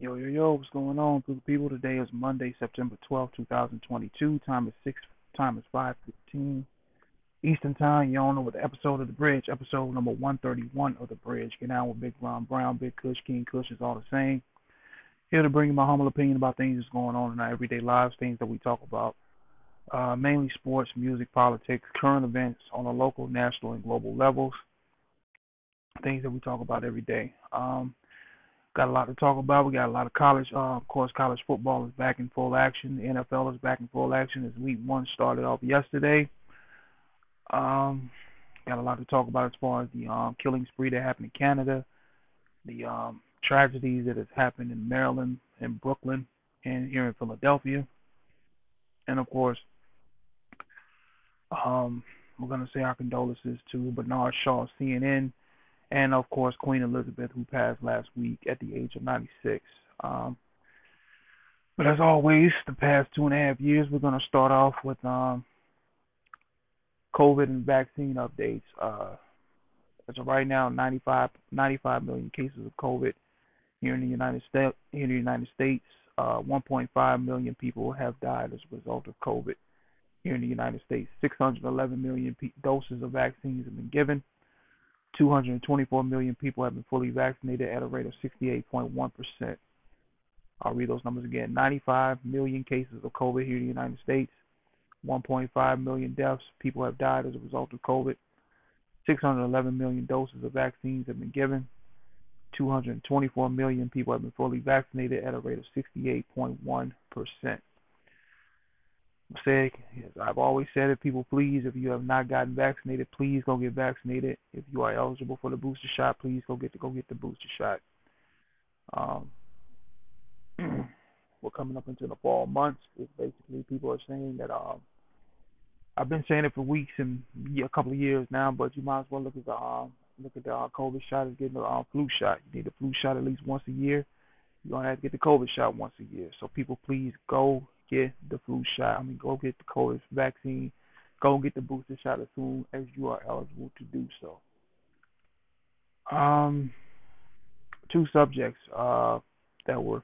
Yo, yo, yo, what's going on, people? Today is Monday, September twelfth, 2022. Time is 6, time is 5.15 Eastern Time. You're on with the episode of The Bridge, episode number 131 of The Bridge. Get out with Big Ron Brown, Big Kush, King Kush is all the same. Here to bring you my humble opinion about things that's going on in our everyday lives, things that we talk about. Uh, mainly sports, music, politics, current events on a local, national, and global levels. Things that we talk about every day. Um, Got a lot to talk about. We got a lot of college. Uh, of course, college football is back in full action. The NFL is back in full action as Week One started off yesterday. Um, got a lot to talk about as far as the um, killing spree that happened in Canada, the um, tragedies that has happened in Maryland and Brooklyn and here in Philadelphia, and of course, um, we're going to say our condolences to Bernard Shaw, CNN and of course Queen Elizabeth, who passed last week at the age of 96. Um, but as always, the past two and a half years, we're going to start off with um, COVID and vaccine updates. Uh, as of right now, 95, 95 million cases of COVID here in the United States. Here in the United States, uh, 1.5 million people have died as a result of COVID here in the United States. 611 million doses of vaccines have been given. 224 million people have been fully vaccinated at a rate of 68.1%. I'll read those numbers again 95 million cases of COVID here in the United States, 1.5 million deaths. People have died as a result of COVID. 611 million doses of vaccines have been given. 224 million people have been fully vaccinated at a rate of 68.1% say, I've always said it, people, please, if you have not gotten vaccinated, please go get vaccinated. If you are eligible for the booster shot, please go get the go get the booster shot. Um, we're coming up into the fall months. It's basically people are saying that um, I've been saying it for weeks and a couple of years now, but you might as well look at the um, look at the uh, COVID shot as getting the uh, flu shot. You need the flu shot at least once a year. You're gonna have to get the COVID shot once a year. So people, please go get the flu shot. I mean, go get the COVID vaccine. Go get the booster shot as soon as you are eligible to do so. Um, two subjects uh, that were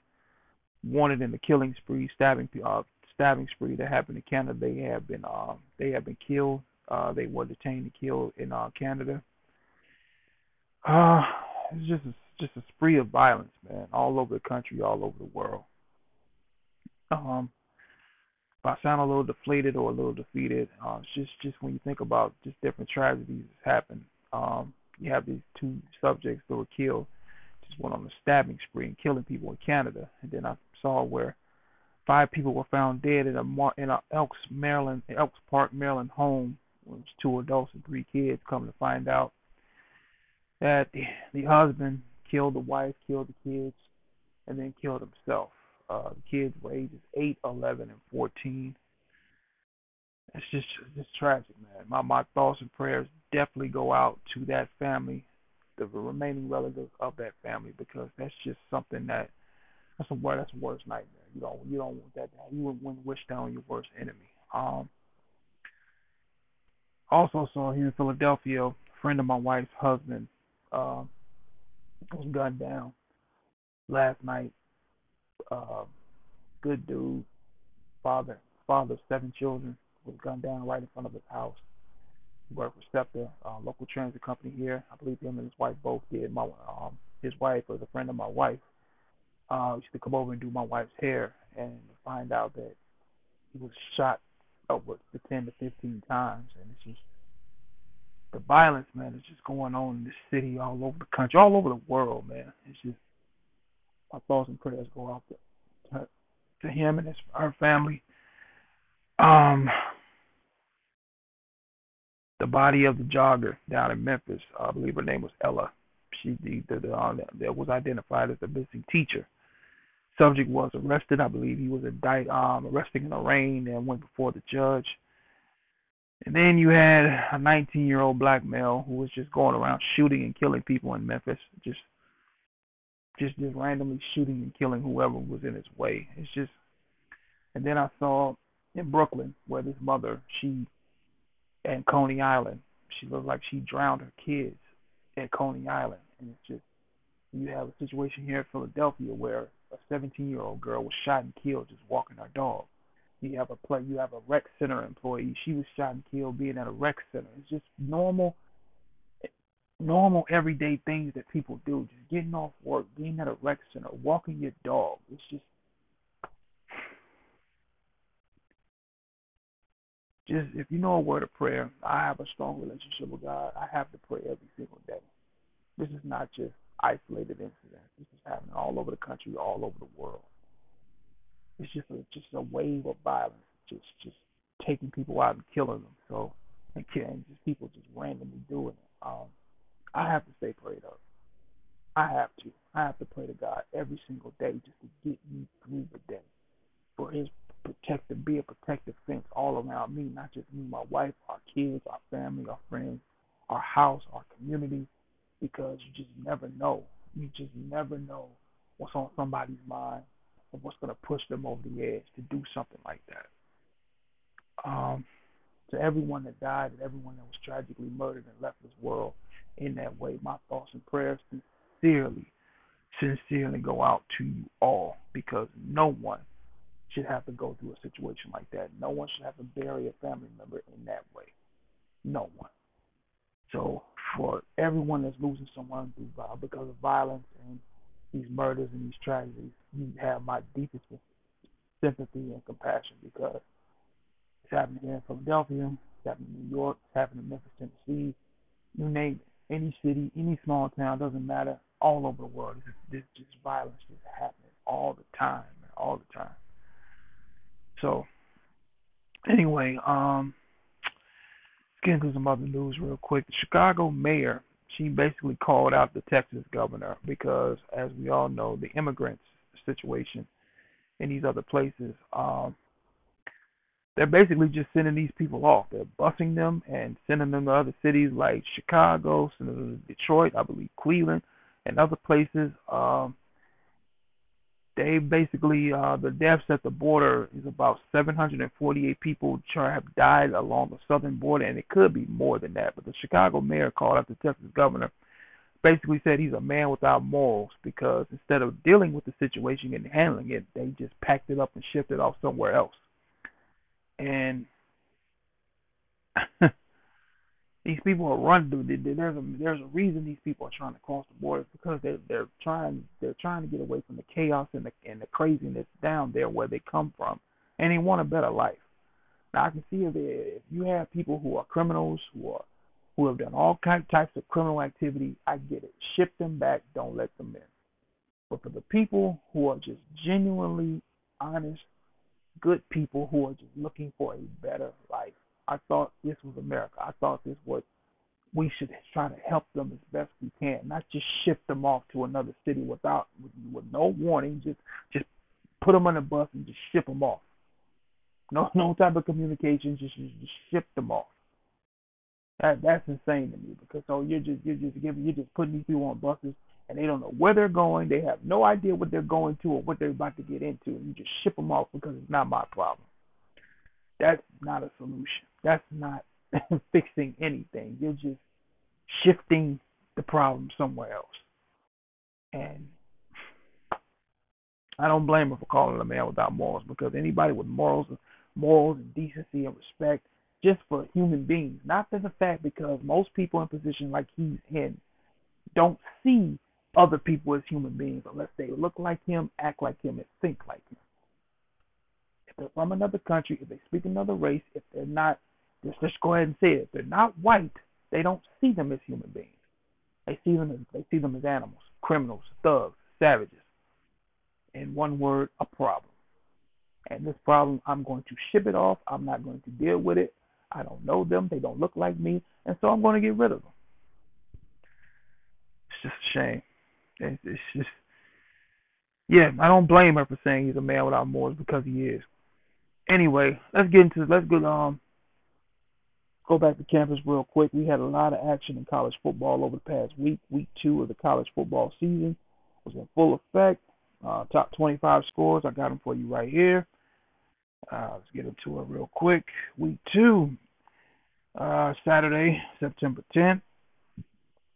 wanted in the killing spree, stabbing uh, stabbing spree that happened in Canada. They have been uh, they have been killed. Uh, they were detained and killed in uh, Canada. Uh, it's just a, just a spree of violence, man, all over the country, all over the world. Um, if I sound a little deflated or a little defeated, uh, just just when you think about just different tragedies that's happened. Um, you have these two subjects that were killed, just went on a stabbing spree and killing people in Canada, and then I saw where five people were found dead in a in a Elks Maryland Elks Park Maryland home. It was two adults and three kids. Come to find out that the, the husband killed the wife, killed the kids, and then killed himself. Uh, kids ages 8, 11, and 14. It's just just tragic, man. My my thoughts and prayers definitely go out to that family, the remaining relatives of that family, because that's just something that that's a that's a worst nightmare. You don't you don't want that. You wouldn't wish that on your worst enemy. Um. Also saw here in Philadelphia, a friend of my wife's husband uh, was gunned down last night uh, good dude, father, father of seven children, was gunned down right in front of his house. He worked for SEPTA, uh, local transit company here. I believe him and his wife both did. My um, his wife was a friend of my wife. Uh, used to come over and do my wife's hair, and find out that he was shot upwards to ten to fifteen times, and it's just the violence, man, is just going on in this city, all over the country, all over the world, man. It's just my thoughts and prayers go out to, to, him and his our family. Um, the body of the jogger down in Memphis, I believe her name was Ella. She the, the, the uh, that was identified as the missing teacher. Subject was arrested. I believe he was indicted, um, arrested and arraigned, and went before the judge. And then you had a 19-year-old black male who was just going around shooting and killing people in Memphis, just just just randomly shooting and killing whoever was in his way. It's just and then I saw in Brooklyn where this mother she at Coney Island, she looked like she drowned her kids at Coney Island and it's just you have a situation here in Philadelphia where a 17 year old girl was shot and killed just walking her dog. You have a play. You have a rec center employee. She was shot and killed being at a rec center. It's just normal, normal everyday things that people do. Just getting off work, being at a rec center, walking your dog. It's just, just if you know a word of prayer, I have a strong relationship with God. I have to pray every single day. This is not just isolated incident. This is happening all over the country, all over the world. It's just a just a wave of violence, just just taking people out and killing them. So and killing just people just randomly doing it. Um, I have to stay prayed up. I have to. I have to pray to God every single day just to get me through the day. For His protective, be a protective fence all around me, not just me, my wife, our kids, our family, our friends, our house, our community, because you just never know. You just never know what's on somebody's mind and what's going to push them over the edge to do something like that. Um, to everyone that died and everyone that was tragically murdered and left this world in that way, my thoughts and prayers sincerely, sincerely go out to you all because no one should have to go through a situation like that. No one should have to bury a family member in that way. No one. So for everyone that's losing someone because of violence and these murders and these tragedies, you have my deepest sympathy and compassion because it's happening here in Philadelphia, it's happening in New York, it's happening in Memphis, Tennessee, you name it. Any city, any small town, doesn't matter. All over the world, this, this just violence is happening all the time, all the time. So, anyway, um, get into some other news real quick. The Chicago mayor, she basically called out the Texas governor because, as we all know, the immigrants situation in these other places, um, they're basically just sending these people off. They're busing them and sending them to other cities like Chicago, sending them to Detroit, I believe Cleveland, and other places. Um, they basically uh, the deaths at the border is about 748 people have died along the southern border, and it could be more than that. But the Chicago mayor called out the Texas governor, basically said he's a man without morals because instead of dealing with the situation and handling it, they just packed it up and shipped it off somewhere else. And these people are running. Through. There's a there's a reason these people are trying to cross the border because they're they're trying they're trying to get away from the chaos and the and the craziness down there where they come from, and they want a better life. Now I can see if, if you have people who are criminals who are who have done all kinds types of criminal activity, I get it. Ship them back. Don't let them in. But for the people who are just genuinely honest, good people who are just looking for a better life I thought this was America. I thought this was we should try to help them as best we can, not just ship them off to another city without with, with no warning. Just just put them on a bus and just ship them off. No no type of communication. Just just, just ship them off. That that's insane to me because so you're just you're just giving you're just putting these people on buses and they don't know where they're going. They have no idea what they're going to or what they're about to get into, and you just ship them off because it's not my problem. That's not a solution. That's not fixing anything. You're just shifting the problem somewhere else. And I don't blame her for calling a man without morals because anybody with morals, morals and decency and respect, just for human beings, not for the fact because most people in positions like he's in don't see other people as human beings unless they look like him, act like him, and think like him if they're from another country, if they speak another race, if they're not, just let's go ahead and say it, if they're not white, they don't see them as human beings. They see them as they see them as animals, criminals, thugs, savages. In one word, a problem. And this problem, I'm going to ship it off. I'm not going to deal with it. I don't know them. They don't look like me, and so I'm going to get rid of them. It's just a shame. It's, it's just, yeah. I don't blame her for saying he's a man without morals because he is anyway, let's get into let's get um go back to campus real quick. We had a lot of action in college football over the past week. Week two of the college football season was in full effect. Uh, top 25 scores, I got them for you right here. Uh, let's get into it real quick. Week two, uh, Saturday, September 10th.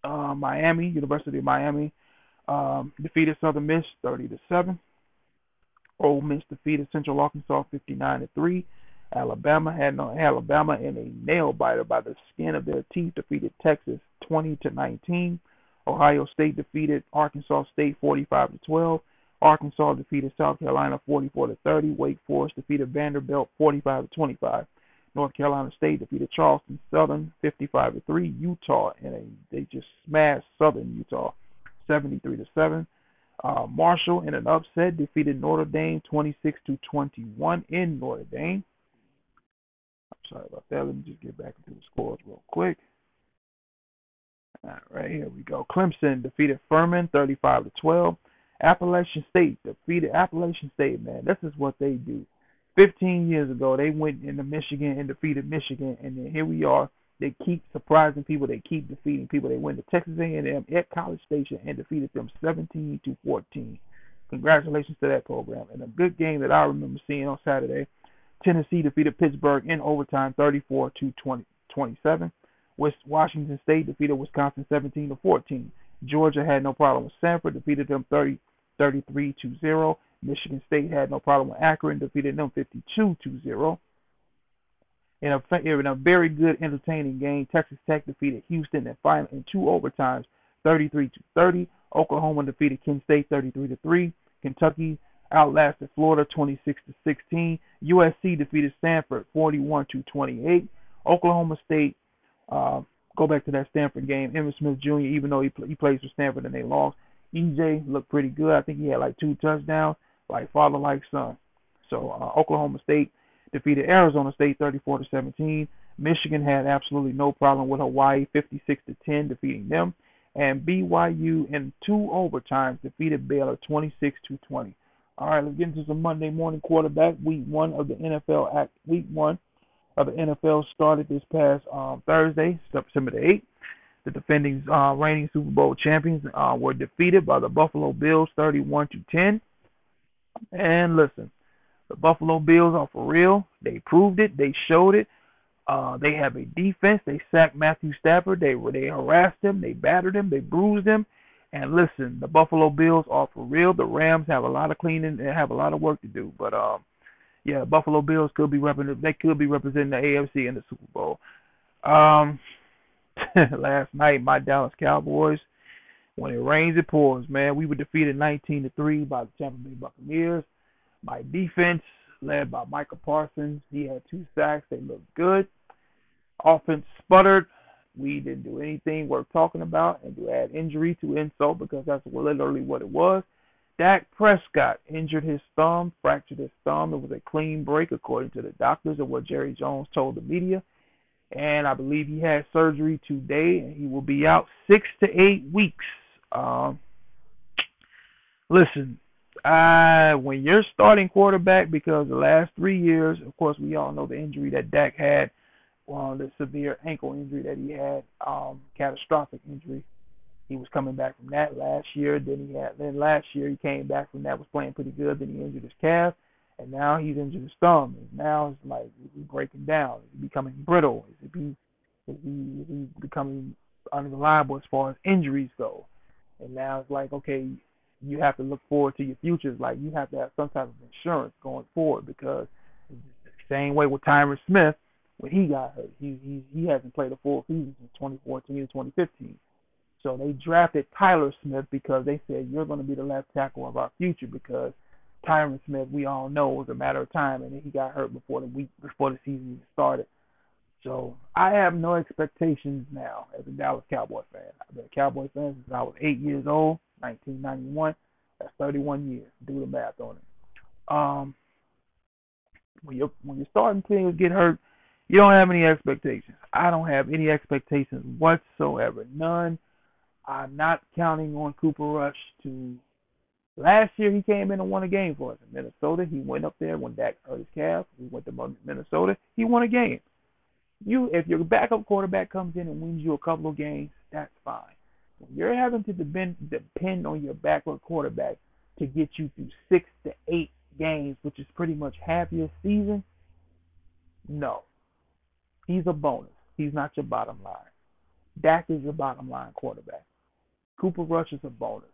Uh, Miami, University of Miami, um, defeated Southern Miss 30 to seven. Ole Miss defeated Central Arkansas 59 to 3. Alabama had no Alabama in a nail biter by the skin of their teeth defeated Texas 20 to 19. Ohio State defeated Arkansas State 45 to 12. Arkansas defeated South Carolina 44 to 30. Wake Forest defeated Vanderbilt 45 to 25. North Carolina State defeated Charleston Southern 55 to 3. Utah and a they just smashed Southern Utah 73 to 7. Uh, Marshall in an upset defeated Notre Dame 26 to 21 in Notre Dame. I'm sorry about that. Let me just get back into the scores real quick. All right, here we go. Clemson defeated Furman 35 to 12. Appalachian State defeated Appalachian State. Man, this is what they do. 15 years ago, they went into Michigan and defeated Michigan, and then here we are. They keep surprising people. They keep defeating people. They went to Texas A&M at College Station and defeated them 17 to 14. Congratulations to that program. And a good game that I remember seeing on Saturday. Tennessee defeated Pittsburgh in overtime, 34 to 20, 27. West Washington State defeated Wisconsin 17 to 14. Georgia had no problem with Samford, defeated them 30, 33 to 0. Michigan State had no problem with Akron, defeated them 52 to 0. In a, in a very good, entertaining game, Texas Tech defeated Houston in, final, in two overtimes, 33 to 30. Oklahoma defeated Kent State 33 to 3. Kentucky outlasted Florida 26 to 16. USC defeated Stanford 41 to 28. Oklahoma State uh, go back to that Stanford game. Emmitt Smith Jr. Even though he he plays for Stanford and they lost, EJ looked pretty good. I think he had like two touchdowns, like father like son. So uh, Oklahoma State defeated Arizona State 34 to 17. Michigan had absolutely no problem with Hawaii 56 to 10 defeating them, and BYU in two overtimes defeated Baylor 26 to 20. All right, let's get into some Monday morning quarterback week one of the NFL Act week one of the NFL started this past um, Thursday, September the 8th. The defending uh, reigning Super Bowl champions uh, were defeated by the Buffalo Bills 31 to 10. And listen, the Buffalo Bills are for real. They proved it. They showed it. Uh, they have a defense. They sacked Matthew Stafford. They they harassed him. They battered him. They bruised him. And listen, the Buffalo Bills are for real. The Rams have a lot of cleaning and have a lot of work to do. But um, yeah, Buffalo Bills could be representing. They could be representing the AFC in the Super Bowl. Um, last night, my Dallas Cowboys. When it rains, it pours. Man, we were defeated 19 to three by the Tampa Bay Buccaneers. My defense, led by Micah Parsons, he had two sacks. They looked good. Offense sputtered. We didn't do anything worth talking about, and to add injury to insult because that's literally what it was. Dak Prescott injured his thumb, fractured his thumb. It was a clean break, according to the doctors, and what Jerry Jones told the media. And I believe he had surgery today, and he will be out six to eight weeks. Um, listen, uh, when you're starting quarterback, because the last three years, of course, we all know the injury that Dak had, well, the severe ankle injury that he had, um, catastrophic injury. He was coming back from that last year. Then he had then last year he came back from that was playing pretty good. Then he injured his calf, and now he's injured his thumb. And now it's like he's breaking down. He's becoming brittle. Is he is he is he becoming unreliable as far as injuries go? And now it's like okay, you have to look forward to your futures. Like you have to have some type of insurance going forward because same way with Tyron Smith when he got hurt. He he he hasn't played a full season since 2014 to 2015. So they drafted Tyler Smith because they said you're going to be the left tackle of our future because Tyron Smith, we all know, was a matter of time, and he got hurt before the week before the season even started. So I have no expectations now as a Dallas Cowboy fan. I've been a Cowboy fan since I was eight years old, 1991. That's 31 years. Do the math on it. Um, when you're when you're starting to get hurt, you don't have any expectations. I don't have any expectations whatsoever. None I'm not counting on Cooper Rush to. Last year he came in and won a game for us in Minnesota. He went up there when Dak hurt his calf. We went to Minnesota. He won a game. You, if your backup quarterback comes in and wins you a couple of games, that's fine. You're having to depend depend on your backup quarterback to get you through six to eight games, which is pretty much half your season, no. He's a bonus. He's not your bottom line. Dak is your bottom line quarterback. Cooper Rush is a bonus.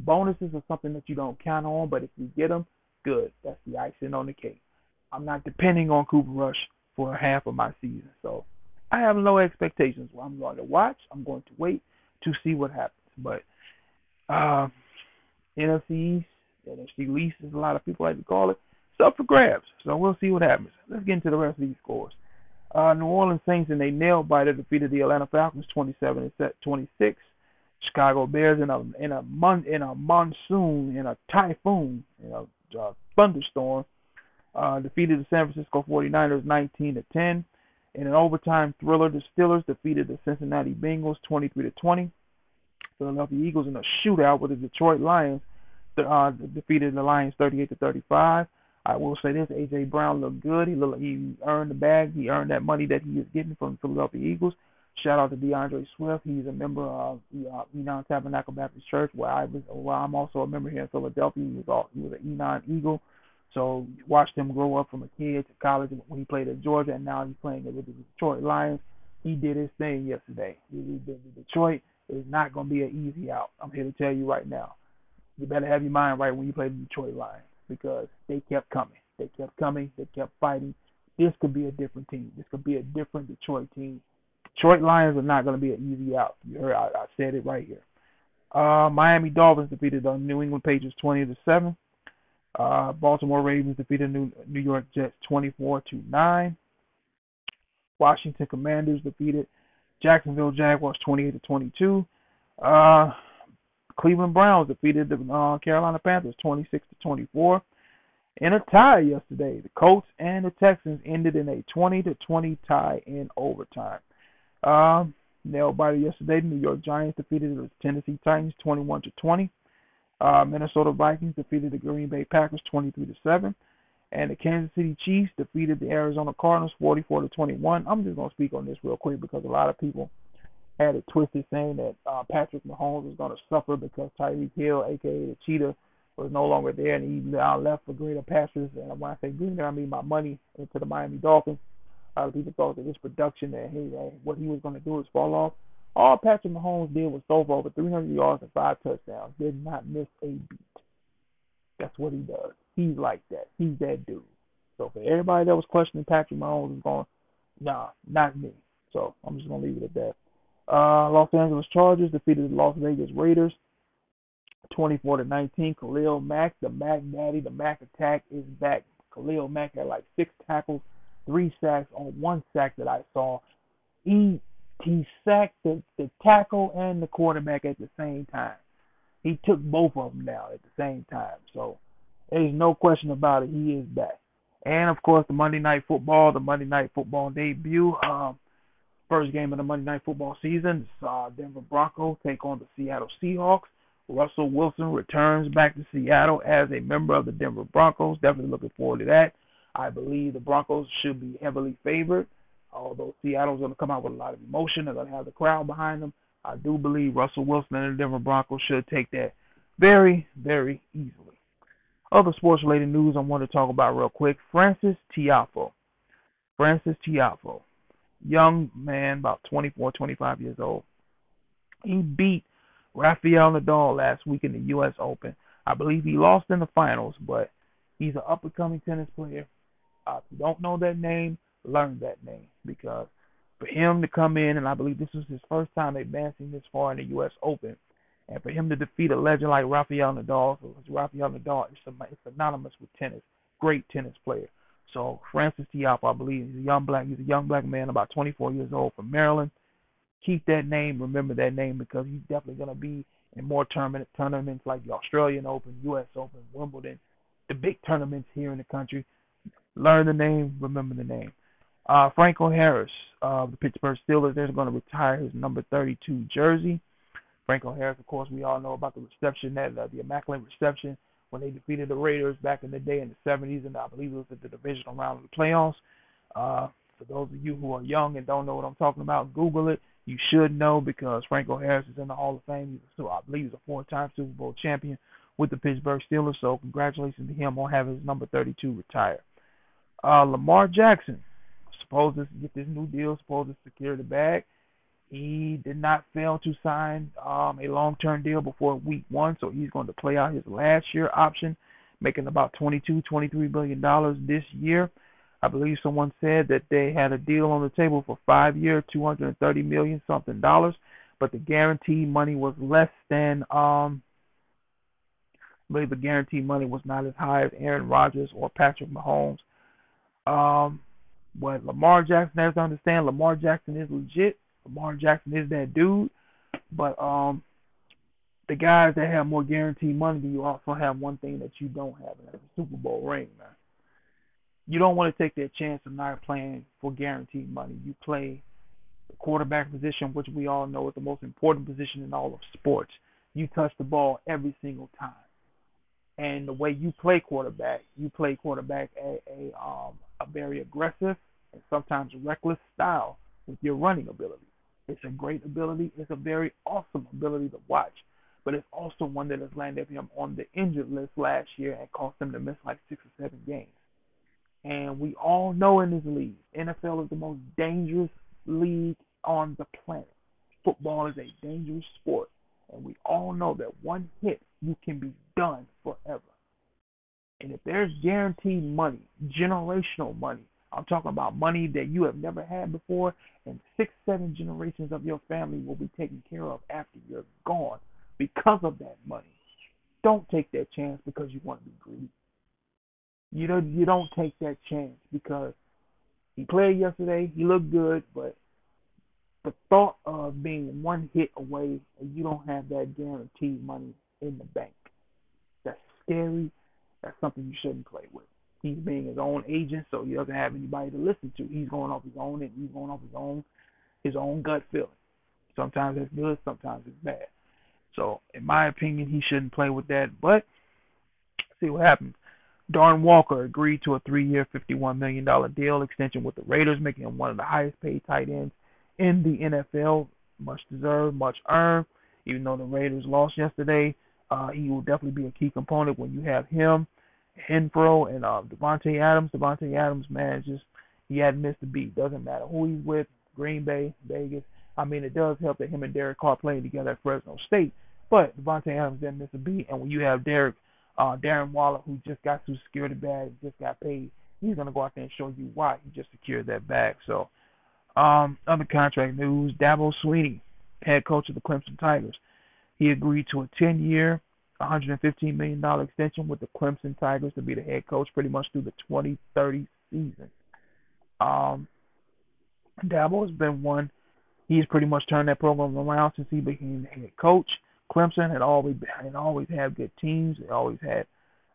Bonuses are something that you don't count on, but if you get them, good. That's the icing on the cake. I'm not depending on Cooper Rush for half of my season. So I have no expectations. Well, I'm going to watch. I'm going to wait to see what happens. But uh, NFC East, NFC East, as a lot of people like to call it, it's up for grabs. So we'll see what happens. Let's get into the rest of these scores. Uh, New Orleans Saints in a nail biter defeated the Atlanta Falcons 27 and 26. Chicago Bears in a in a mon in a monsoon in a typhoon in a uh, thunderstorm uh, defeated the San Francisco 49ers 19 to 10. In an overtime thriller, the Steelers defeated the Cincinnati Bengals 23 to 20. Philadelphia Eagles in a shootout with the Detroit Lions uh, defeated the Lions 38 to 35. I will say this: AJ Brown looked good. He looked, he earned the bag. He earned that money that he is getting from Philadelphia Eagles. Shout out to D'Andre Swift. He's a member of the uh, Enon Tabernacle Baptist Church, where I was. Well, I'm also a member here in Philadelphia. He was all, he was an Enon Eagle. So watched him grow up from a kid to college when he played at Georgia, and now he's playing with the Detroit Lions. He did his thing yesterday. Detroit is not going to be an easy out. I'm here to tell you right now. You better have your mind right when you play the Detroit Lions because they kept coming. They kept coming. They kept fighting. This could be a different team. This could be a different Detroit team. Detroit Lions are not going to be an easy out. You heard I, I said it right here. Uh, Miami Dolphins defeated the New England Patriots 20 to 7. Uh, Baltimore Ravens defeated New, New York Jets 24 to 9. Washington Commanders defeated Jacksonville Jaguars 28 to 22. Uh, Cleveland Browns defeated the uh, Carolina Panthers 26 to 24. In a tie yesterday, the Colts and the Texans ended in a 20 to 20 tie in overtime. Uh, nail biter yesterday, the New York Giants defeated the Tennessee Titans 21 to 20. Uh, Minnesota Vikings defeated the Green Bay Packers 23 to 7, and the Kansas City Chiefs defeated the Arizona Cardinals 44 to 21. I'm just gonna speak on this real quick because a lot of people had it twisted saying that uh, Patrick Mahomes was gonna suffer because Tyreek Hill, aka the Cheetah, was no longer there and he now left for greener pastures. And when I say greener, I mean my money into the Miami Dolphins. A lot of people thought that his production and hey, what he was to do is fall off. All Patrick Mahomes did was throw for over 300 yards and five touchdowns. Did not miss a beat. That's what he does. He's like that. He's that dude. So for everybody that was questioning Patrick Mahomes is going, nah, not me. So I'm just gonna leave it at that. Uh, Los Angeles Chargers defeated the Las Vegas Raiders 24 to 19. Khalil Mack, the Mac Daddy, the Mac attack is back. Khalil Mack had like six tackles, three sacks on one sack that I saw. He he sacked the, the tackle and the quarterback at the same time. He took both of them down at the same time. So there's no question about it. He is back. And of course, the Monday Night Football, the Monday Night Football debut. Um, first game of the Monday Night Football season. Uh, Denver Broncos take on the Seattle Seahawks. Russell Wilson returns back to Seattle as a member of the Denver Broncos. Definitely looking forward to that. I believe the Broncos should be heavily favored. Although Seattle's going to come out with a lot of emotion, they're going to have the crowd behind them. I do believe Russell Wilson and the Denver Broncos should take that very, very easily. Other sports related news I want to talk about real quick Frances Tiafoe. Frances Tiafoe, young man, about 24, 25 years old. He beat Rafael Nadal last week in the U.S. Open. I believe he lost in the finals, but he's an up and coming tennis player. Uh, if you don't know that name, learn that name because for him to come in, and I believe this was his first time advancing this far in the U.S. Open, and for him to defeat a legend like Rafael Nadal, so Rafael Nadal is synonymous with tennis, great tennis player. So Frances Tiafoe, I believe, he's a young black, he's a young black man, about 24 years old from Maryland. Keep that name, remember that name because he's definitely going to be in more tournament tournaments like the Australian Open, U.S. Open, Wimbledon, the big tournaments here in the country. Learn the name, remember the name. Uh, Franco Harris of the Pittsburgh Steelers, they're going to retire his number 32 jersey. Franco Harris, of course, we all know about the reception, that uh, the immaculate reception when they defeated the Raiders back in the day in the 70s, and I believe it was at the divisional round of the playoffs. Uh, for those of you who are young and don't know what I'm talking about, Google it. You should know because Franco Harris is in the Hall of Fame. He's a, I believe he's a four-time Super Bowl champion with the Pittsburgh Steelers. So congratulations to him on having his number 32 retired. Uh, Lamar Jackson, supposed to get this new deal, supposed to secure the bag. He did not fail to sign um, a long-term deal before week one, so he's going to play out his last year option making about 22, 23 billion dollars this year. I believe someone said that they had a deal on the table for five years, 230 million something dollars, but the guaranteed money was less than um. I believe the guaranteed money was not as high as Aaron Rodgers or Patrick Mahomes. Um, what Lamar Jackson has to understand, Lamar Jackson is legit. Lamar Jackson is that dude. But um, the guys that have more guaranteed money, you also have one thing that you don't have, and that's a Super Bowl ring, man. You don't want to take that chance of not playing for guaranteed money. You play the quarterback position, which we all know is the most important position in all of sports. You touch the ball every single time. And the way you play quarterback, you play quarterback a, a um a very aggressive and sometimes reckless style with your running ability. It's a great ability. It's a very awesome ability to watch. But it's also one that has landed him on the injured list last year and caused him to miss like six or seven games. And we all know in this league, NFL is the most dangerous league on the planet. Football is a dangerous sport. And we all know that one hit, you can be done forever. And if there's guaranteed money, generational money, I'm talking about money that you have never had before, and six, seven generations of your family will be taken care of after you're gone because of that money. Don't take that chance because you want to be greedy. You don't you don't take that chance because he played yesterday, he looked good, but the thought of being one hit away and you don't have that guaranteed money in the bank. That's scary. That's something you shouldn't play with. He's being his own agent, so he doesn't have anybody to listen to. He's going off his own and he's going off his own his own gut feeling. Sometimes it's good, sometimes it's bad. So in my opinion, he shouldn't play with that. But see what happens. Darren Waller agreed to a three-year, $51 million deal extension with the Raiders, making him one of the highest-paid tight ends in the NFL. Much deserved, much earned. Even though the Raiders lost yesterday, uh, he will definitely be a key component when you have him Renfrow and uh, Davante Adams. Davante Adams, man, just he hadn't missed a beat. Doesn't matter who he's with, Green Bay, Vegas. I mean, it does help that him and Derek Carr playing together at Fresno State. But Davante Adams didn't miss a beat, and when you have Derek, uh, Darren Waller, who just got to security bag, just got paid, he's gonna go out there and show you why he just secured that bag. So, um, other contract news: Dabo Swinney, head coach of the Clemson Tigers, he agreed to a 10-year, $115 million extension with the Clemson Tigers to be the head coach pretty much through the 2030 season. Um, Dabo has been one. He's pretty much turned that program around since he became the head coach. Clemson had always had always had good teams. They always had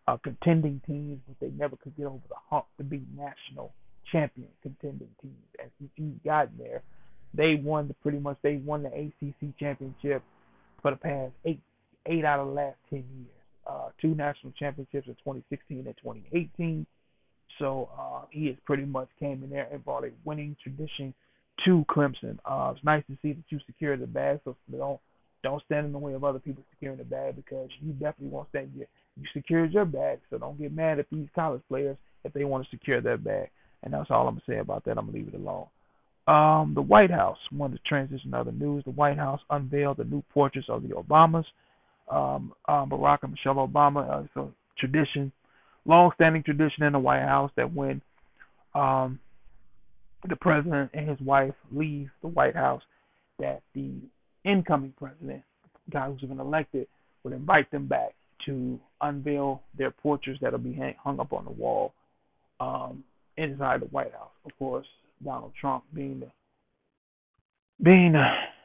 uh, contending teams, but they never could get over the hump to be national champion contending teams. Since he's gotten there, they won the pretty much they won the ACC championship for the past eight eight out of the last 10 years. Uh, two national championships in 2016 and 2018. So uh, he has pretty much came in there and brought a winning tradition to Clemson. Uh, it's nice to see that you secure the bag, so don't don't stand in the way of other people securing the bag because you definitely want to stand you you secured your bag. So don't get mad at these college players if they want to secure their bag. And that's all I'm gonna say about that. I'm gonna leave it alone. Um, the White House wanted the transition other news. The White House unveiled the new portraits of the Obamas um, um, Barack and Michelle Obama. Uh, it's a tradition, long-standing tradition in the White House that when um, the president and his wife leave the White House, that the incoming president, the guy who's been elected, would invite them back to unveil their portraits that'll be hang, hung up on the wall um, inside the White House. Of course, Donald Trump being the being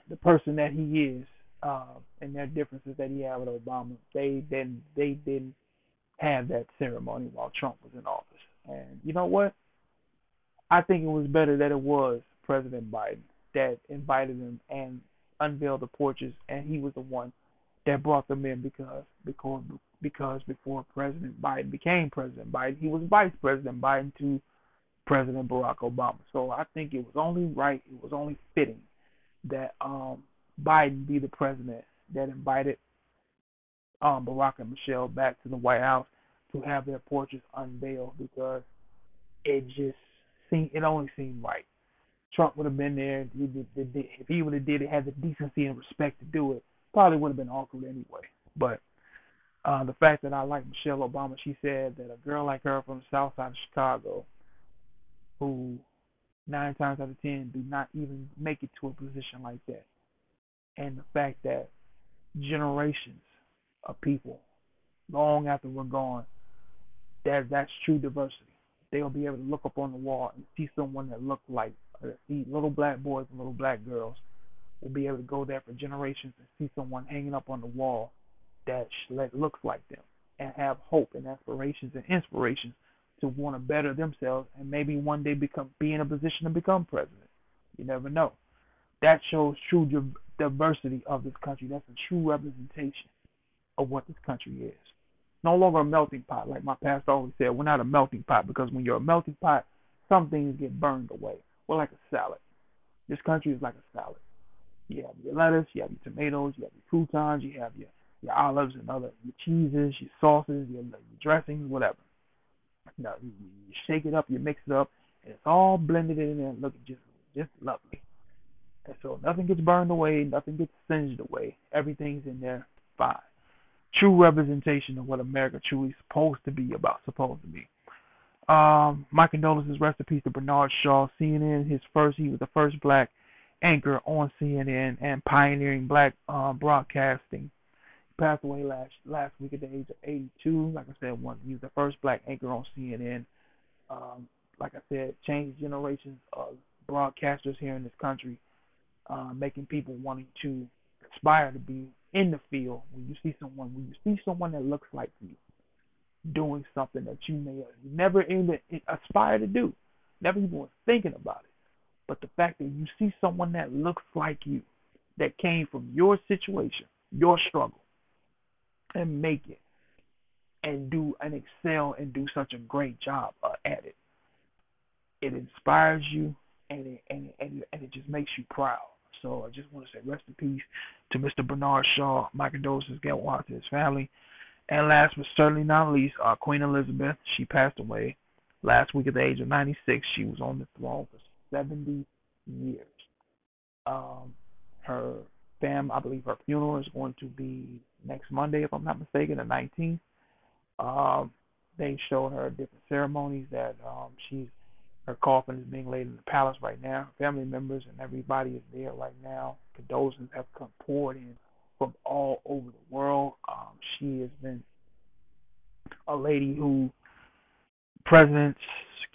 the, person that he is, uh, and their differences that he had with Obama, they didn't they didn't have that ceremony while Trump was in office. And you know what? I think it was better that it was President Biden that invited him and unveiled the portraits, and he was the one that brought them in because because because before President Biden became President Biden, he was Vice President Biden to President Barack Obama. So I think it was only right, it was only fitting that um Biden be the president that invited um, Barack and Michelle back to the White House to have their portraits unveiled because it just seemed it only seemed right. Trump would have been there if he would have did it, had the decency and respect to do it. Probably would have been awkward anyway. But Uh, the fact that I like Michelle Obama, she said that a girl like her from the south side of Chicago, who nine times out of ten do not even make it to a position like that, and the fact that generations of people, long after we're gone, that that's true diversity. They'll be able to look up on the wall and see someone that looks like, uh, see little black boys and little black girls. Will be able to go there for generations and see someone hanging up on the wall that looks like them and have hope and aspirations and inspirations to want to better themselves and maybe one day become be in a position to become president. You never know. That shows true diversity of this country. That's a true representation of what this country is. No longer a melting pot, like my pastor always said. We're not a melting pot because when you're a melting pot, some things get burned away. We're like a salad. This country is like a salad. You have your lettuce, you have your tomatoes, you have your croutons, you have your your olives and other your cheeses, your sauces, your, your dressings, whatever. Now you, shake it up, you mix it up, and it's all blended in there, looking just just lovely. And so nothing gets burned away, nothing gets singed away. Everything's in there fine. True representation of what America truly supposed to be about, supposed to be. Um, my condolences, rest in peace to Bernard Shaw. CNN, his first, he was the first black anchor on CNN and pioneering black uh, broadcasting passed away last last week at the age of 82. Like I said, one he was the first black anchor on CNN. Um, like I said, changed generations of broadcasters here in this country, uh, making people wanting to aspire to be in the field. When you see someone, when you see someone that looks like you, doing something that you may have never even aspire to do, never even was thinking about it. But the fact that you see someone that looks like you, that came from your situation, your struggle, and make it and do and excel and do such a great job uh, at it. It inspires you and it, and it, and it, and it just makes you proud. So I just want to say rest in peace to Mr. Bernard Shaw. My condolences get out to his family. And last but certainly not least, uh, Queen Elizabeth. She passed away last week at the age of 96. She was on the throne for 70 years. Um, her fam, I believe her funeral is going to be next Monday, if I'm not mistaken, the 19th. Um, they showed her different ceremonies that um, she's her coffin is being laid in the palace right now. Family members and everybody is there right now. Condolences have come poured in from all over the world. Um, she has been a lady who presidents,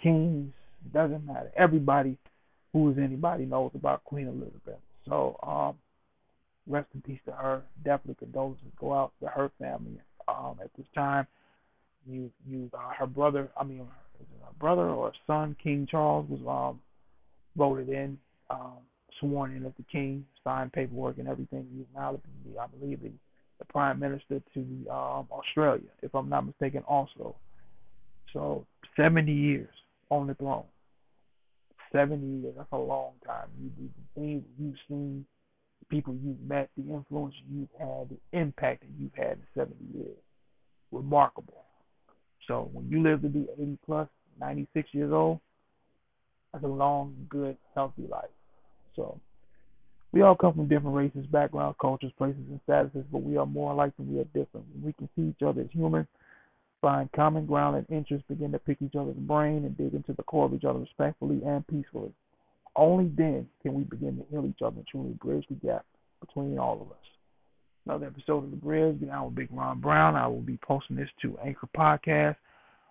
kings, doesn't matter. Everybody who is anybody knows about Queen Elizabeth. So um, rest in peace to her. Definitely condolences go out to her family um, at this time. You, you, uh, her brother. I mean, her brother or son, King Charles, was um, voted in, um, sworn in as the king, signed paperwork and everything. He's now, I believe, the, the prime minister to um, Australia, if I'm not mistaken, also. So 70 years on the throne. 70 years, that's a long time. You, the things you've seen people you've met, the influence you've had, the impact that you've had in 70 years. Remarkable. So when you live to be 80 plus, 96 years old, that's a long, good, healthy life. So we all come from different races, backgrounds, cultures, places, and statuses, but we are more alike than we are different. When we can see each other as human, find common ground and interests, begin to pick each other's brain, and dig into the core of each other respectfully and peacefully. Only then can we begin to heal each other and truly bridge the gap between all of us. Another episode of The Bridge, I'm with Big Ron Brown. I will be posting this to Anchor Podcast.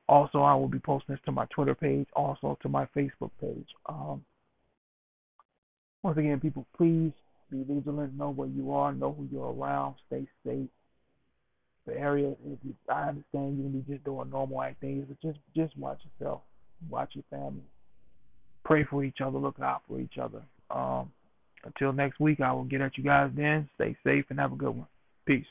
Also, I will be posting this to my Twitter page, also to my Facebook page. Um, once again, people, please be vigilant. Know where you are. Know who you're around. Stay safe. The area, if you, I understand you can be just doing normal activities, but just just watch yourself. Watch your family pray for each other, look out for each other. Um, until next week, I will get at you guys then. Stay safe and have a good one. Peace.